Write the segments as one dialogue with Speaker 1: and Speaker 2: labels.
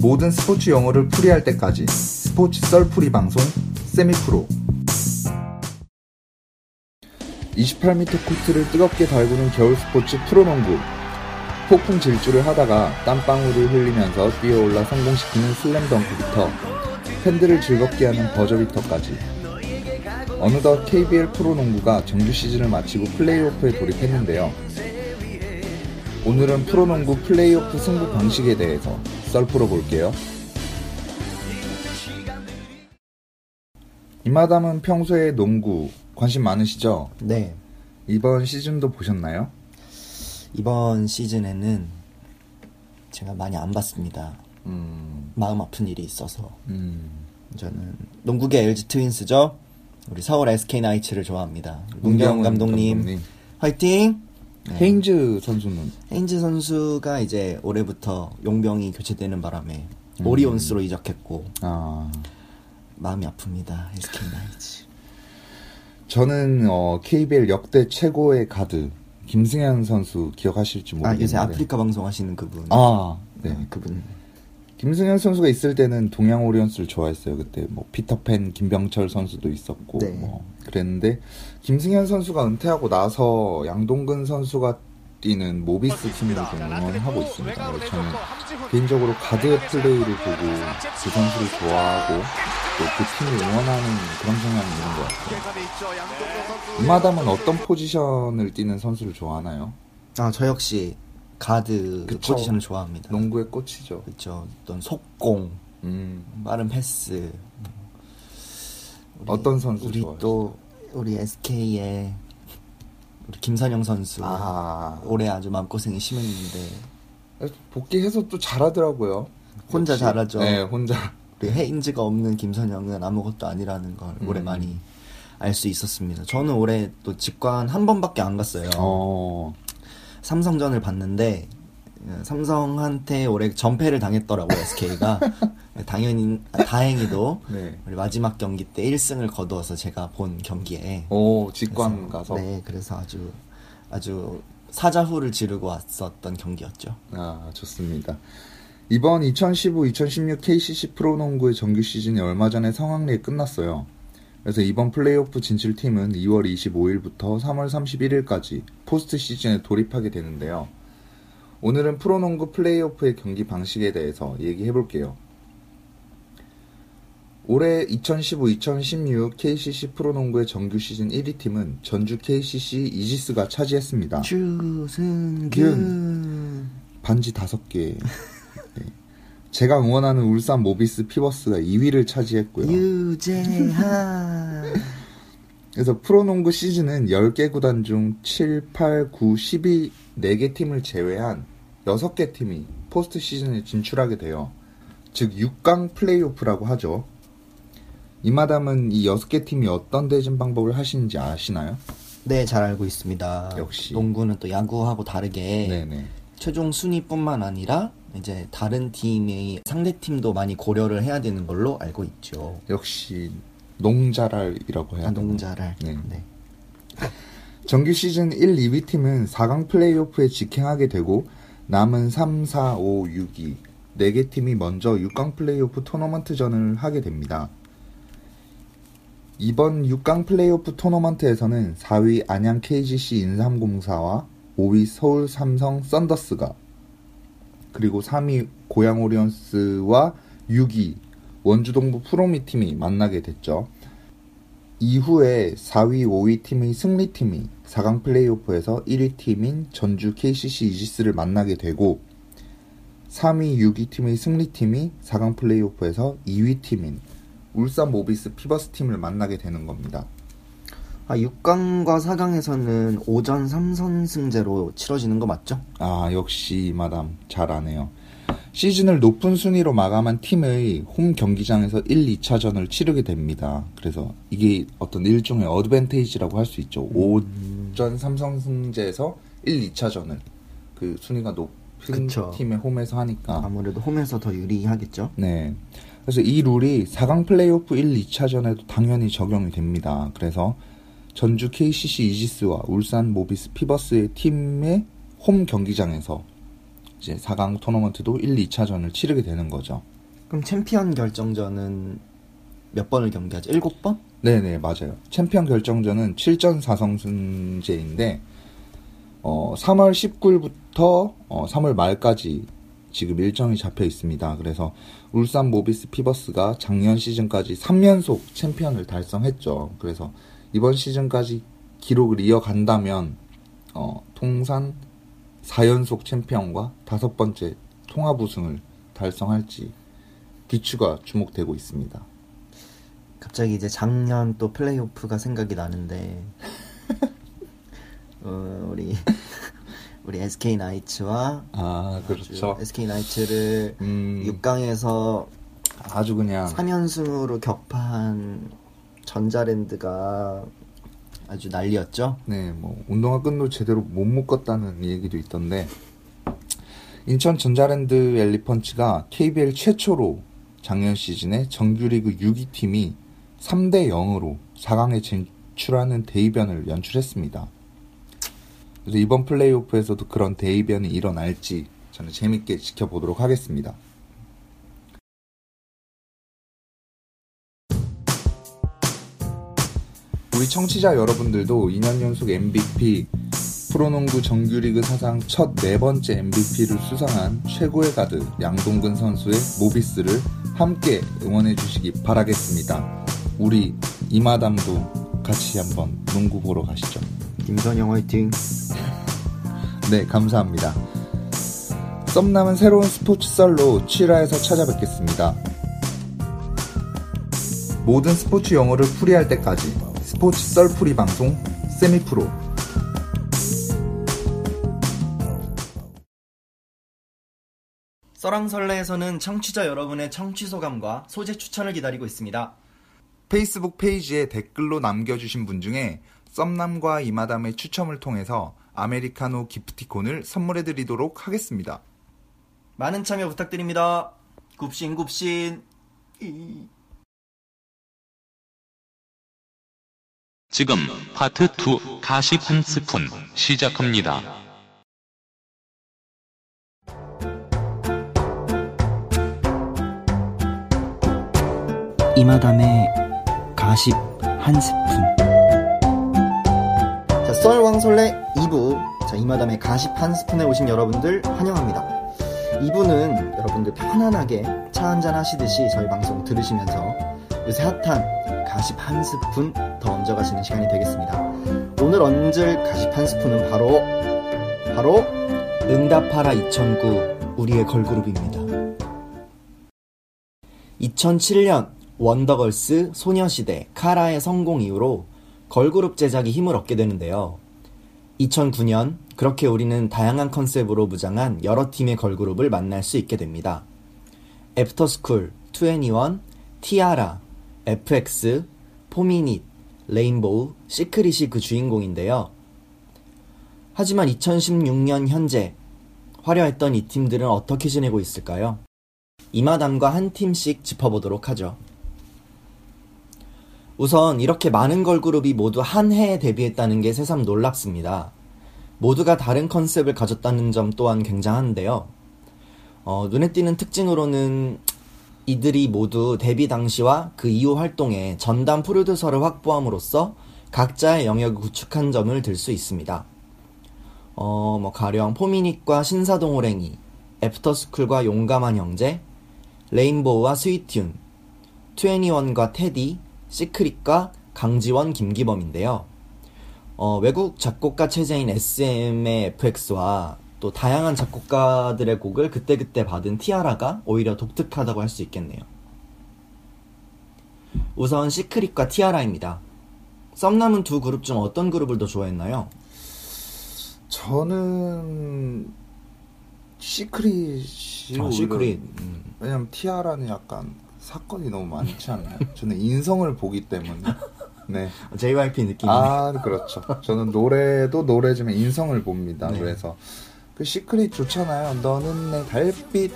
Speaker 1: 모든 스포츠 영어를 풀이할 때까지 스포츠 썰풀이 방송 세미프로. 28m 코트를 뜨겁게 달구는 겨울 스포츠 프로농구. 폭풍 질주를 하다가 땀방울을 흘리면서 뛰어올라 성공시키는 슬램덩크부터 팬들을 즐겁게 하는 버저비터까지. 어느덧 KBL 프로농구가 정규 시즌을 마치고 플레이오프에 돌입했는데요. 오늘은 프로농구 플레이오프 승부 방식에 대해서 썰 풀어볼게요. 이마담은 평소에 농구 관심 많으시죠?
Speaker 2: 네.
Speaker 1: 이번 시즌도 보셨나요?
Speaker 2: 이번 시즌에는 제가 많이 안 봤습니다.
Speaker 1: 음,
Speaker 2: 마음 아픈 일이 있어서.
Speaker 1: 음,
Speaker 2: 저는 농구계 LG 트윈스죠? 우리 서울 SK 나이츠를 좋아합니다. 문경원 감독님,
Speaker 1: 감독님.
Speaker 2: 화이팅
Speaker 1: 헤인즈 선수는?
Speaker 2: 헤인즈 선수가 이제 올해부터 용병이 교체되는 바람에 오리온스로 이적했고
Speaker 1: 아.
Speaker 2: 마음이 아픕니다 SK 나이츠.
Speaker 1: 저는 어, KBL 역대 최고의 가드 김승현 선수 기억하실지
Speaker 2: 아
Speaker 1: 모르겠는데.
Speaker 2: 요새 아프리카 방송 하시는 그분.
Speaker 1: 아, 네.
Speaker 2: 네, 그분
Speaker 1: 김승현 선수가 있을 때는 동양 오리온스를 좋아했어요. 그때 뭐 피터팬 김병철 선수도 있었고
Speaker 2: 네.
Speaker 1: 뭐 그랬는데 김승현 선수가 은퇴하고 나서 양동근 선수가 뛰는 모비스 팀을 좀 응원하고 있습니다. 저는 개인적으로 가드의 플레이를 보고 그 선수를 좋아하고 또 그 팀을 응원하는 그런 성향이 있는 것 같아요. 이마담은 어떤 포지션을 뛰는 선수를 좋아하나요?
Speaker 2: 아 저 역시 가드
Speaker 1: 그쵸.
Speaker 2: 포지션을 좋아합니다
Speaker 1: 농구의 꽃이죠.
Speaker 2: 그렇죠 어떤 속공
Speaker 1: 음,
Speaker 2: 빠른 패스 우리-
Speaker 1: 어떤 선수
Speaker 2: 우리
Speaker 1: 좋아하세요?
Speaker 2: 또 우리 SK의 우리 김선영 선수
Speaker 1: 아,
Speaker 2: 올해 아주 마음고생이 심했는데
Speaker 1: 복귀해서 또 잘하더라고요.
Speaker 2: 혼자
Speaker 1: 역시.
Speaker 2: 잘하죠.
Speaker 1: 네, 혼자.
Speaker 2: 우리 헤인즈가 없는 김선영은 아무것도 아니라는 걸 올해
Speaker 1: 음.
Speaker 2: 많이 알 수 있었습니다 저는 올해 또 직관 한 번밖에 안 갔어요
Speaker 1: 어,
Speaker 2: 삼성전을 봤는데 어, 삼성한테 올해 전패를 당했더라고요 SK가 당연히 아, 다행히도
Speaker 1: 네.
Speaker 2: 우리 마지막 경기 때 1승을 거두어서 제가 본 경기에
Speaker 1: 오, 직관 가서.
Speaker 2: 네 그래서 아주 아주 사자후를 지르고 왔었던 경기였죠
Speaker 1: 아, 좋습니다. 이번 2015-2016 KCC 프로농구의 정규 시즌이 얼마 전에 성황리에 끝났어요. 그래서 이번 플레이오프 진출팀은 2월 25일부터 3월 31일까지 포스트 시즌에 돌입하게 되는데요. 오늘은 프로농구 플레이오프의 경기 방식에 대해서 얘기해 볼게요. 올해 2015-2016 KCC 프로농구의 정규 시즌 1위 팀은 전주 KCC 이지스가 차지했습니다.
Speaker 2: 주승균
Speaker 1: 반지 다섯 개. 네. 제가 응원하는 울산 모비스 피버스가 2위를 차지했고요.
Speaker 2: 유재하
Speaker 1: 그래서 프로농구 시즌은 10개 구단 중 7, 8, 9, 12 4개 팀을 제외한 6개 팀이 포스트 시즌에 진출하게 돼요. 즉 6강 플레이오프라고 하죠. 이마담은 이 6개 팀이 어떤 대진 방법을 하시는지 아시나요?
Speaker 2: 네 잘 알고 있습니다
Speaker 1: 역시.
Speaker 2: 농구는 또 야구하고 다르게
Speaker 1: 네네.
Speaker 2: 최종 순위뿐만 아니라 이제 다른 팀의 상대 팀도 많이 고려를 해야 되는 걸로 알고 있죠
Speaker 1: 역시 농자랄이라고 해야
Speaker 2: 아,
Speaker 1: 되나?
Speaker 2: 농자를
Speaker 1: 네.
Speaker 2: 네.
Speaker 1: 정규 시즌 1, 2위 팀은 4강 플레이오프에 직행하게 되고 남은 3, 4, 5, 6위 4개 팀이 먼저 6강 플레이오프 토너먼트전을 하게 됩니다. 이번 6강 플레이오프 토너먼트에서는 4위 안양 KGC 인삼공사와 5위 서울 삼성 썬더스가 그리고 3위 고양 오리온스와 6위 원주동부 프로미 팀이 만나게 됐죠. 이후에 4위, 5위 팀의 승리 팀이 4강 플레이오프에서 1위 팀인 전주 KCC 이지스를 만나게 되고 3위, 6위 팀의 승리 팀이 4강 플레이오프에서 2위 팀인 울산 모비스 피버스 팀을 만나게 되는 겁니다.
Speaker 2: 아, 6강과 4강에서는 5전 3선승제로 치러지는 거 맞죠?
Speaker 1: 아, 역시 마담 잘 아네요. 시즌을 높은 순위로 마감한 팀의 홈 경기장에서 1, 2차전을 치르게 됩니다. 그래서 이게 어떤 일종의 advantage라고 할 수 있죠. 5전 3선승제에서 1, 2차전을 그 순위가 높은
Speaker 2: 그쵸.
Speaker 1: 팀의 홈에서 하니까
Speaker 2: 아무래도 홈에서 더 유리하겠죠?
Speaker 1: 네. 그래서 이 룰이 4강 플레이오프 1, 2차전에도 당연히 적용이 됩니다. 그래서 전주 KCC 이지스와 울산 모비스 피버스의 팀의 홈 경기장에서 이제 4강 토너먼트도 1, 2차전을 치르게 되는 거죠.
Speaker 2: 그럼 챔피언 결정전은 몇 번을 경기하죠? 7번?
Speaker 1: 네네, 맞아요. 챔피언 결정전은 7전 4선승제인데, 어, 3월 19일부터 어, 3월 말까지 지금 일정이 잡혀 있습니다. 그래서 울산 모비스 피버스가 작년 시즌까지 3연속 챔피언을 달성했죠. 그래서 이번 시즌까지 기록을 이어간다면, 어, 통산 4연속 챔피언과 다섯 번째 통합 우승을 달성할지 귀추가 주목되고 있습니다.
Speaker 2: 갑자기 이제 작년 또 플레이오프가 생각이 나는데 어, 우리 우리 SK 나이츠와
Speaker 1: 아, 그렇죠.
Speaker 2: SK 나이츠를
Speaker 1: 음,
Speaker 2: 6강에서
Speaker 1: 아주 그냥
Speaker 2: 3연승으로 격파한 전자랜드가 아주 난리였죠.
Speaker 1: 네, 뭐 운동화 끈도 제대로 못 묶었다는 얘기도 있던데 인천 전자랜드 엘리펀치가 KBL 최초로 작년 시즌에 정규리그 6위 팀이 3대 0으로 4강에 진출하는 대이변을 연출했습니다. 그래서 이번 플레이오프에서도 그런 대이변이 일어날지 저는 재밌게 지켜보도록 하겠습니다. 우리 청취자 여러분들도 2년 연속 MVP, 프로농구 정규리그 사상 첫 네 번째 MVP를 수상한 최고의 가드 양동근 선수의 모비스를 함께 응원해 주시기 바라겠습니다. 우리 이마담도 같이 한번 농구 보러 가시죠.
Speaker 2: 김선영 화이팅.
Speaker 1: 네, 감사합니다. 썸남은 새로운 스포츠 썰로 7화에서 찾아뵙겠습니다. 모든 스포츠 용어를 풀이할 때까지 스포츠 썰풀이 방송 세미프로
Speaker 2: 썰랑설레에서는 청취자 여러분의 청취 소감과 소재 추천을 기다리고 있습니다.
Speaker 1: 페이스북 페이지에 댓글로 남겨주신 분 중에 썸남과 이마담의 추첨을 통해서 아메리카노 기프티콘을 선물해드리도록 하겠습니다.
Speaker 2: 많은 참여 부탁드립니다. 굽신 굽신.
Speaker 3: 지금 파트 2 가십 한 스푼 시작합니다.
Speaker 2: 이마담의 가십 한 스푼. 자, 썰왕설레 2부. 자, 이마담의 가십 한 스푼에 오신 여러분들 환영합니다. 2부는 여러분들 편안하게 차 한잔 하시듯이 저희 방송 들으시면서 요새 핫한 가십 한 스푼 더 얹어 가시는 시간이 되겠습니다. 오늘 얹을 한 스푼은 바로, 바로 응답하라 2009 우리의 걸그룹입니다. 2007년 원더걸스, 소녀시대, 카라의 성공 이후로 걸그룹 제작이 힘을 얻게 되는데요. 2009년 그렇게 우리는 다양한 컨셉으로 무장한 여러 팀의 걸그룹을 만날 수 있게 됩니다. 애프터스쿨, 2NE1, 티아라, FX, 포미닛, 레인보우, 시크릿이 그 주인공인데요. 하지만 2016년 현재 화려했던 이 팀들은 어떻게 지내고 있을까요? 이마담과 한 팀씩 짚어보도록 하죠. 우선 이렇게 많은 걸그룹이 모두 한 해에 데뷔했다는 게 새삼 놀랍습니다. 모두가 다른 컨셉을 가졌다는 점 또한 굉장한데요. 어, 눈에 띄는 특징으로는 이들이 모두 데뷔 당시와 그 이후 활동에 전담 프로듀서를 확보함으로써 각자의 영역을 구축한 점을 들 수 있습니다. 어, 뭐 가령 포미닛과 신사동 호랭이, 애프터스쿨과 용감한 형제, 레인보우와 스위튠, 투애니원과 테디, 시크릿과 강지원, 김기범인데요. 어, 외국 작곡가 체제인 SM의 FX와 또 다양한 작곡가들의 곡을 그때그때 받은 티아라가 오히려 독특하다고 할 수 있겠네요. 우선 시크릿과 티아라입니다. 썸남은 두 그룹 중 어떤 그룹을 더 좋아했나요?
Speaker 1: 저는 시크릿이
Speaker 2: 아, 시크릿. 음.
Speaker 1: 왜냐면 티아라는 약간 사건이 너무 많지 않나요? 저는 인성을 보기 때문에 네.
Speaker 2: JYP 느낌이네.
Speaker 1: 아 그렇죠. 저는 노래도 노래지만 인성을 봅니다.
Speaker 2: 네.
Speaker 1: 그래서 그 시크릿 좋잖아요. 너는 내 달빛,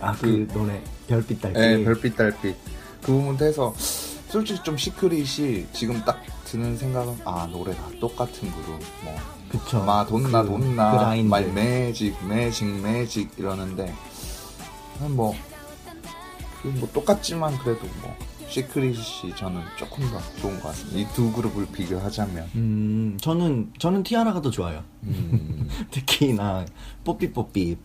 Speaker 2: 아, 그 노래 별빛 달빛.
Speaker 1: 예, 별빛 달빛 그 부분도 해서 솔직히 좀 시크릿이 지금 딱 드는 생각은 아 노래 다 똑같은 그룹 뭐
Speaker 2: 그쵸.
Speaker 1: 마돈나
Speaker 2: 그
Speaker 1: 돈나
Speaker 2: 그라인드.
Speaker 1: my magic magic magic 이러는데 뭐, 그뭐 똑같지만 그래도 뭐 시크릿이 저는 조금 더 좋은 것 같습니다. 이 두 그룹을 비교하자면
Speaker 2: 음, 저는 저는 티아라가 더 좋아요.
Speaker 1: 음,
Speaker 2: 특히나 뽀삐뽀삐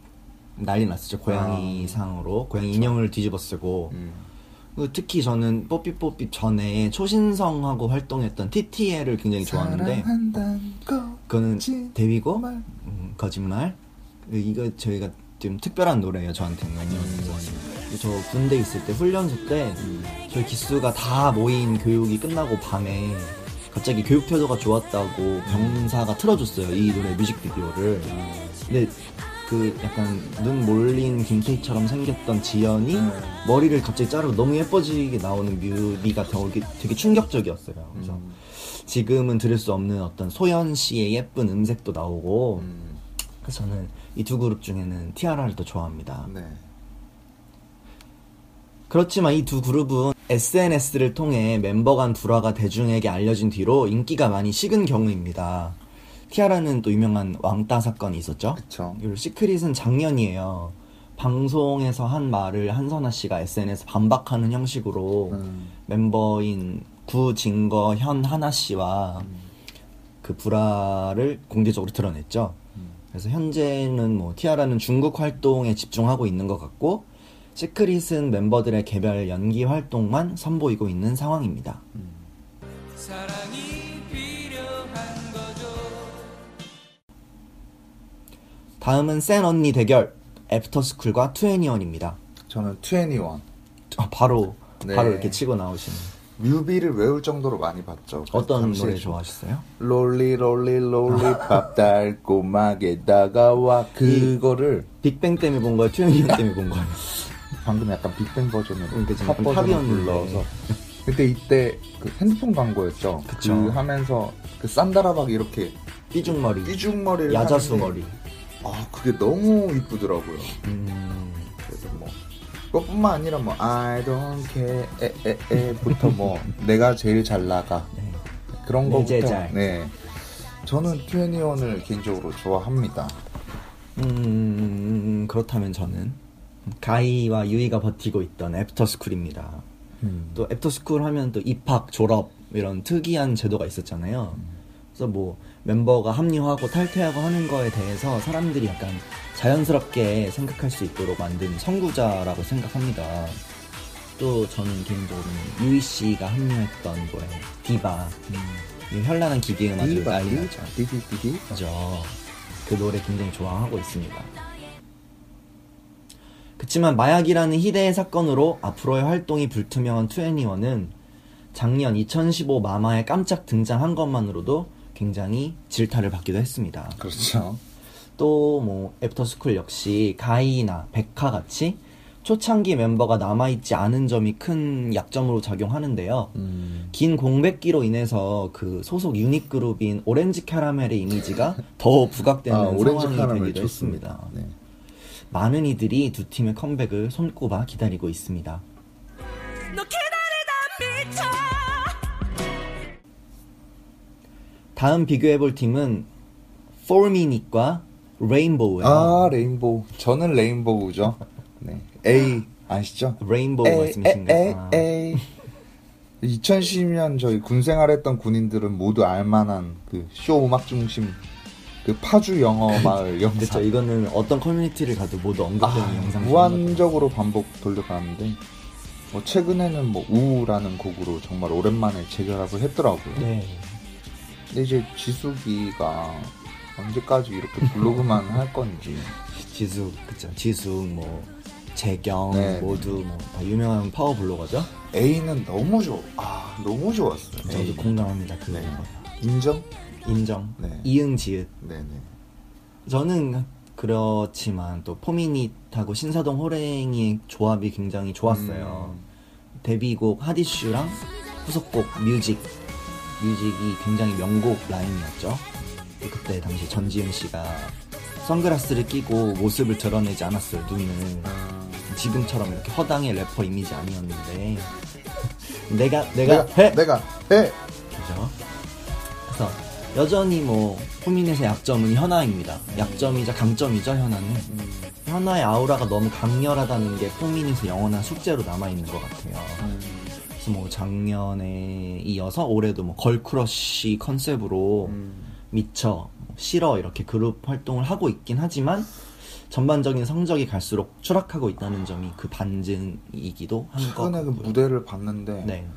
Speaker 2: 난리 났었죠. 고양이 상으로 고양이 인형을 뒤집어 쓰고
Speaker 1: 음.
Speaker 2: 그 특히 저는 뽀삐뽀삐 전에 초신성하고 활동했던 TTL을 굉장히 좋아하는데 그거는. 데뷔고 음, 거짓말 이거 저희가 좀 특별한 노래예요 저한테는 저 군대 있을 때 훈련소 때 저희 기수가 다 모인 교육이 끝나고 밤에 갑자기 교육 태도가 좋았다고 병사가 틀어줬어요 이 노래 뮤직비디오를 근데 그 약간 눈 몰린 김태희처럼 생겼던 지연이 머리를 갑자기 자르고 너무 예뻐지게 나오는 뮤비가 되게, 되게 충격적이었어요 그래서
Speaker 1: 음.
Speaker 2: 지금은 들을 수 없는 어떤 소연 씨의 예쁜 음색도 나오고
Speaker 1: 음,
Speaker 2: 그래서 저는 이 두 그룹 중에는 티아라를 더 좋아합니다.
Speaker 1: 네.
Speaker 2: 그렇지만 이 두 그룹은 SNS를 통해 멤버 간 불화가 대중에게 알려진 뒤로 인기가 많이 식은 경우입니다. 티아라는 또 유명한 왕따 사건이 있었죠.
Speaker 1: 그쵸.
Speaker 2: 그리고 시크릿은 작년이에요. 방송에서 한 말을 한선아 씨가 SNS 반박하는 형식으로
Speaker 1: 음.
Speaker 2: 멤버인 구진거 현 하나 씨와 그 불화를 공개적으로 드러냈죠. 그래서 현재는 뭐 티아라는 중국 활동에 집중하고 있는 것 같고 시크릿은 멤버들의 개별 연기 활동만 선보이고 있는 상황입니다. 다음은 센 언니 대결 애프터스쿨과 투애니원입니다.
Speaker 1: 저는 21
Speaker 2: 아, 바로
Speaker 1: 네.
Speaker 2: 바로 이렇게 치고 나오시는
Speaker 1: 뮤비를 외울 정도로 많이 봤죠.
Speaker 2: 어떤
Speaker 1: 당시에
Speaker 2: 노래
Speaker 1: 좀
Speaker 2: 좋아하셨어요?
Speaker 1: lolli lolli lolli pop 달콤하게 다가와 그거를
Speaker 2: 빅뱅 때문에 본 거예요? 투애니원 때문에 본 거예요?
Speaker 1: 방금 약간 빅뱅 버전으로
Speaker 2: 그러니까
Speaker 1: 좀팝
Speaker 2: 약간
Speaker 1: 버전을
Speaker 2: 팝이었는데.
Speaker 1: 불러서 그때 이때 그 핸드폰 광고였죠.
Speaker 2: 그쵸.
Speaker 1: 그 하면서 그 산다라박 이렇게
Speaker 2: 삐죽머리,
Speaker 1: 삐죽머리를
Speaker 2: 야자수
Speaker 1: 하는데
Speaker 2: 머리.
Speaker 1: 아 그게 너무 이쁘더라고요.
Speaker 2: 음,
Speaker 1: 그래서 뭐 그것뿐만 아니라 뭐 I don't care 에에에부터 뭐 내가 제일 잘 나가
Speaker 2: 네.
Speaker 1: 그런
Speaker 2: 내
Speaker 1: 거부터
Speaker 2: 제잘.
Speaker 1: 네 저는 트웬티원을 개인적으로 좋아합니다.
Speaker 2: 음, 그렇다면 저는 가이와 유이가 버티고 있던 애프터스쿨입니다. 또 애프터스쿨 하면 또 입학, 졸업 이런 특이한 제도가 있었잖아요. 그래서 뭐 멤버가 합류하고 탈퇴하고 하는 거에 대해서 사람들이 약간 자연스럽게 생각할 수 있도록 만든 선구자라고 생각합니다. 또 저는 개인적으로는 유이 씨가 합류했던 뭐예요 디바 이 현란한 기계 음악을
Speaker 1: 디바
Speaker 2: 난리 나죠.
Speaker 1: 디디 디디
Speaker 2: 그죠. 그 노래 굉장히 좋아하고 있습니다. 그치만 마약이라는 희대의 사건으로 앞으로의 활동이 불투명한 투애니원은 작년 2015 마마에 깜짝 등장한 것만으로도 굉장히 질타를 받기도 했습니다.
Speaker 1: 그렇죠.
Speaker 2: 또 뭐 애프터스쿨 역시 가희나 베카 같이 초창기 멤버가 남아있지 않은 점이 큰 약점으로 작용하는데요.
Speaker 1: 음.
Speaker 2: 긴 공백기로 인해서 그 소속 유닛 그룹인 오렌지 캐러멜의 이미지가 더 부각되는
Speaker 1: 아
Speaker 2: 상황이 되기도
Speaker 1: 좋습니다.
Speaker 2: 했습니다.
Speaker 1: 네.
Speaker 2: 많은 이들이 두 팀의 컴백을 손꼽아 기다리고 있습니다.
Speaker 4: 너 기다리다 미쳐
Speaker 2: 다음 비교해 볼 팀은 포미닛과 레인보우예요.
Speaker 1: 아 레인보우 저는 레인보우죠. 네 A 아시죠?
Speaker 2: 레인보우 말씀이신가요? 아.
Speaker 1: A. 2012년 저희 군 생활했던 군인들은 모두 알만한 그 쇼 음악 중심 그 파주 영어 마을 영상
Speaker 2: 그렇죠. 이거는 어떤 커뮤니티를 가도 모두 언급되는
Speaker 1: 아,
Speaker 2: 영상.
Speaker 1: 무한적으로 반복 돌려가는데 뭐 최근에는 뭐 Whoo라는 곡으로 정말 오랜만에 재결합을 했더라고요.
Speaker 2: 네.
Speaker 1: 근데 이제 지숙이가 언제까지 이렇게 블로그만 할 건지.
Speaker 2: 지숙, 그쵸. 지숙, 뭐, 재경,
Speaker 1: 네.
Speaker 2: 모두 뭐, 다 유명한 파워 블로거죠?
Speaker 1: A는 너무 좋아. 아 너무 좋았어요.
Speaker 2: 저도. 공감합니다. 그
Speaker 1: 네.
Speaker 2: 거.
Speaker 1: 인정?
Speaker 2: 인정.
Speaker 1: 네.
Speaker 2: 이응, 지읒.
Speaker 1: 네네.
Speaker 2: 저는 그렇지만 또 포미닛하고 신사동 호랭이의 조합이 굉장히 좋았어요.
Speaker 1: 음.
Speaker 2: 데뷔곡 하디슈랑 후속곡 뮤직 뮤직이 굉장히 명곡 라인이었죠. 그때 당시 전지현 씨가 선글라스를 끼고 모습을 드러내지 않았어요 눈을
Speaker 1: 아,
Speaker 2: 지금처럼 이렇게 허당의 래퍼 이미지 아니었는데 내가 내가, 해
Speaker 1: 내가 해.
Speaker 2: 그죠? 그래서 여전히 뭐 포미닛의 약점은 현아입니다. 약점이자 강점이죠 현아는.
Speaker 1: 음,
Speaker 2: 현아의 아우라가 너무 강렬하다는 게 포미닛의 영원한 숙제로 남아 있는 것 같아요.
Speaker 1: 음,
Speaker 2: 그래서 뭐 작년에 이어서 올해도 뭐 girl crush 컨셉으로
Speaker 1: 음.
Speaker 2: 미쳐, 뭐 싫어 이렇게 그룹 활동을 하고 있긴 하지만 전반적인 성적이 갈수록 추락하고 있다는 점이 그 반증이기도 한 것
Speaker 1: 최근에 그. 무대를 봤는데
Speaker 2: 네,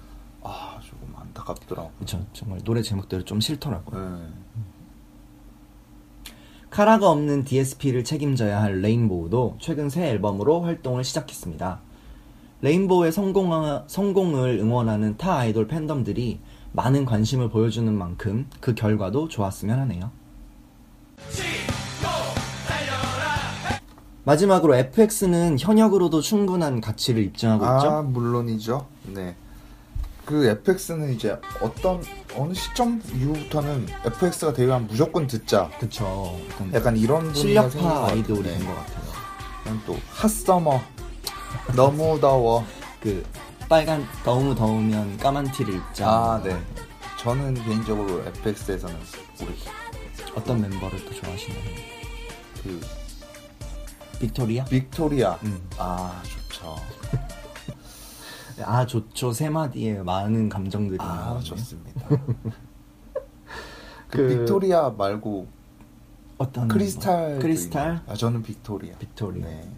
Speaker 1: 안타깝더라고.
Speaker 2: 그렇죠. 정말 노래 제목대로 좀 싫더라고요.
Speaker 1: 네.
Speaker 2: 카라가 없는 DSP를 책임져야 할 레인보우도 최근 새 앨범으로 활동을 시작했습니다. 레인보우의 성공, 성공을 응원하는 타 아이돌 팬덤들이 많은 관심을 보여주는 만큼 그 결과도 좋았으면 하네요. 마지막으로 FX는 현역으로도 충분한 가치를 입증하고
Speaker 1: 아
Speaker 2: 있죠.
Speaker 1: 물론이죠. 네. 그 FX는 이제 어떤 어느 시점 이후부터는 FX가 데뷔하면 무조건 듣자.
Speaker 2: 그쵸. 약간
Speaker 1: 이런
Speaker 2: 실력파. 된것 같아요.
Speaker 1: 또 핫서머 너무 더워.
Speaker 2: 그 빨간 너무 더우면 까만 티를 입자.
Speaker 1: 아 네. 저는 개인적으로 FX에서는 우리
Speaker 2: 어떤 멤버를 또 좋아하시나요?
Speaker 1: 그
Speaker 2: 빅토리아?
Speaker 1: 빅토리아.
Speaker 2: 음.
Speaker 1: 아 좋죠.
Speaker 2: 아 좋죠 세 마디에 많은 감정들이
Speaker 1: 아
Speaker 2: 나오네.
Speaker 1: 좋습니다. 그,
Speaker 2: 그-
Speaker 1: 빅토리아 말고
Speaker 2: 어떤
Speaker 1: 크리스탈.
Speaker 2: 멤버? 크리스탈
Speaker 1: 아 저는 빅토리아.
Speaker 2: 빅토리아
Speaker 1: 네.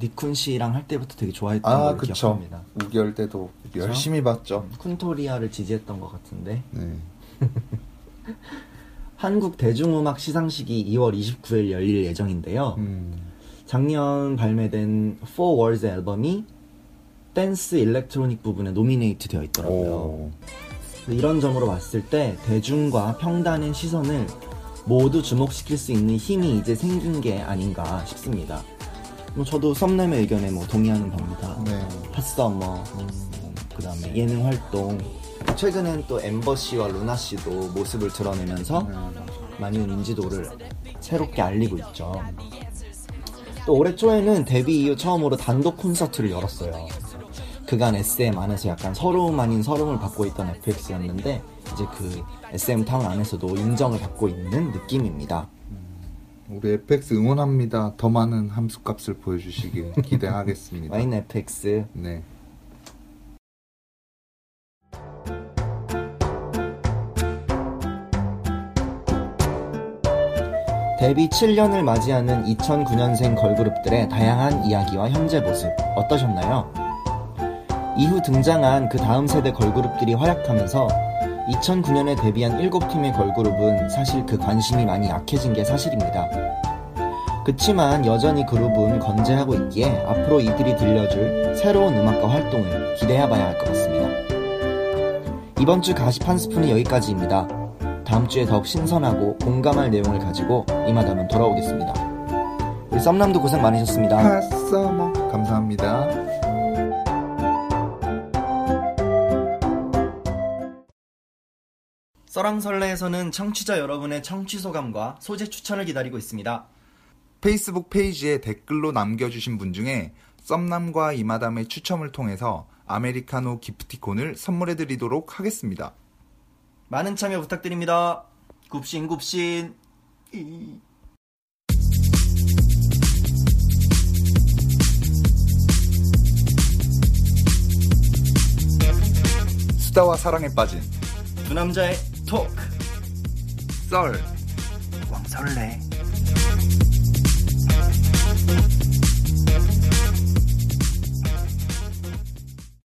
Speaker 2: 니쿤 씨랑 할 때부터 되게 좋아했던 아걸
Speaker 1: 그쵸.
Speaker 2: 기억합니다.
Speaker 1: 우결 때도 열심히 봤죠.
Speaker 2: 쿤토리아를 지지했던 것 같은데
Speaker 1: 네.
Speaker 2: 한국 대중음악 시상식이 2월 29일 열릴 예정인데요.
Speaker 1: 음.
Speaker 2: 작년 발매된 Four Walls 앨범이 댄스 electronic 부분에 노미네이트 되어 있더라고요.
Speaker 1: 오.
Speaker 2: 이런 점으로 봤을 때 대중과 평단의 시선을 모두 주목시킬 수 있는 힘이 이제 생긴 게 아닌가 싶습니다. 뭐 저도 썸남의 의견에 뭐 동의하는 바입니다.
Speaker 1: 네.
Speaker 2: Hot Summer, 그 다음에 예능 활동. 최근엔 또 엠버 씨와 루나 씨도 모습을 드러내면서 많은 인지도를 새롭게 알리고 있죠. 또 올해 초에는 데뷔 이후 처음으로 단독 콘서트를 열었어요. 그간 SM 안에서 약간 서러움 아닌 설움을 받고 있던 FX였는데 이제 그 SM 타운 안에서도 인정을 받고 있는 느낌입니다.
Speaker 1: 우리 FX 응원합니다. 더 많은 함수값을 보여주시길 기대하겠습니다.
Speaker 2: Y는 FX
Speaker 1: 네.
Speaker 2: 데뷔 7년을 맞이하는 2009년생 걸그룹들의 다양한 이야기와 현재 모습 어떠셨나요? 이후 등장한 그 다음 세대 걸그룹들이 활약하면서 2009년에 데뷔한 7팀의 걸그룹은 사실 그 관심이 많이 약해진 게 사실입니다. 그치만 여전히 그룹은 건재하고 있기에 앞으로 이들이 들려줄 새로운 음악과 활동을 기대해봐야 할 것 같습니다. 이번 주 가십 한 스푼은 여기까지입니다. 다음 주에 더욱 신선하고 공감할 내용을 가지고 이마담은 돌아오겠습니다. 우리 썸남도 고생 많으셨습니다.
Speaker 1: 핫서머 감사합니다.
Speaker 2: 썰랑설레에서는 청취자 여러분의 청취 소감과 소재 추천을 기다리고 있습니다.
Speaker 1: 페이스북 페이지에 댓글로 남겨주신 분 중에 썸남과 이마담의 추첨을 통해서 아메리카노 기프티콘을 선물해드리도록 하겠습니다.
Speaker 2: 많은 참여 부탁드립니다. 굽신 굽신. 이-
Speaker 1: 수다와 사랑에 빠진
Speaker 2: 두 남자의 토크.
Speaker 1: 썰
Speaker 2: 왕설레.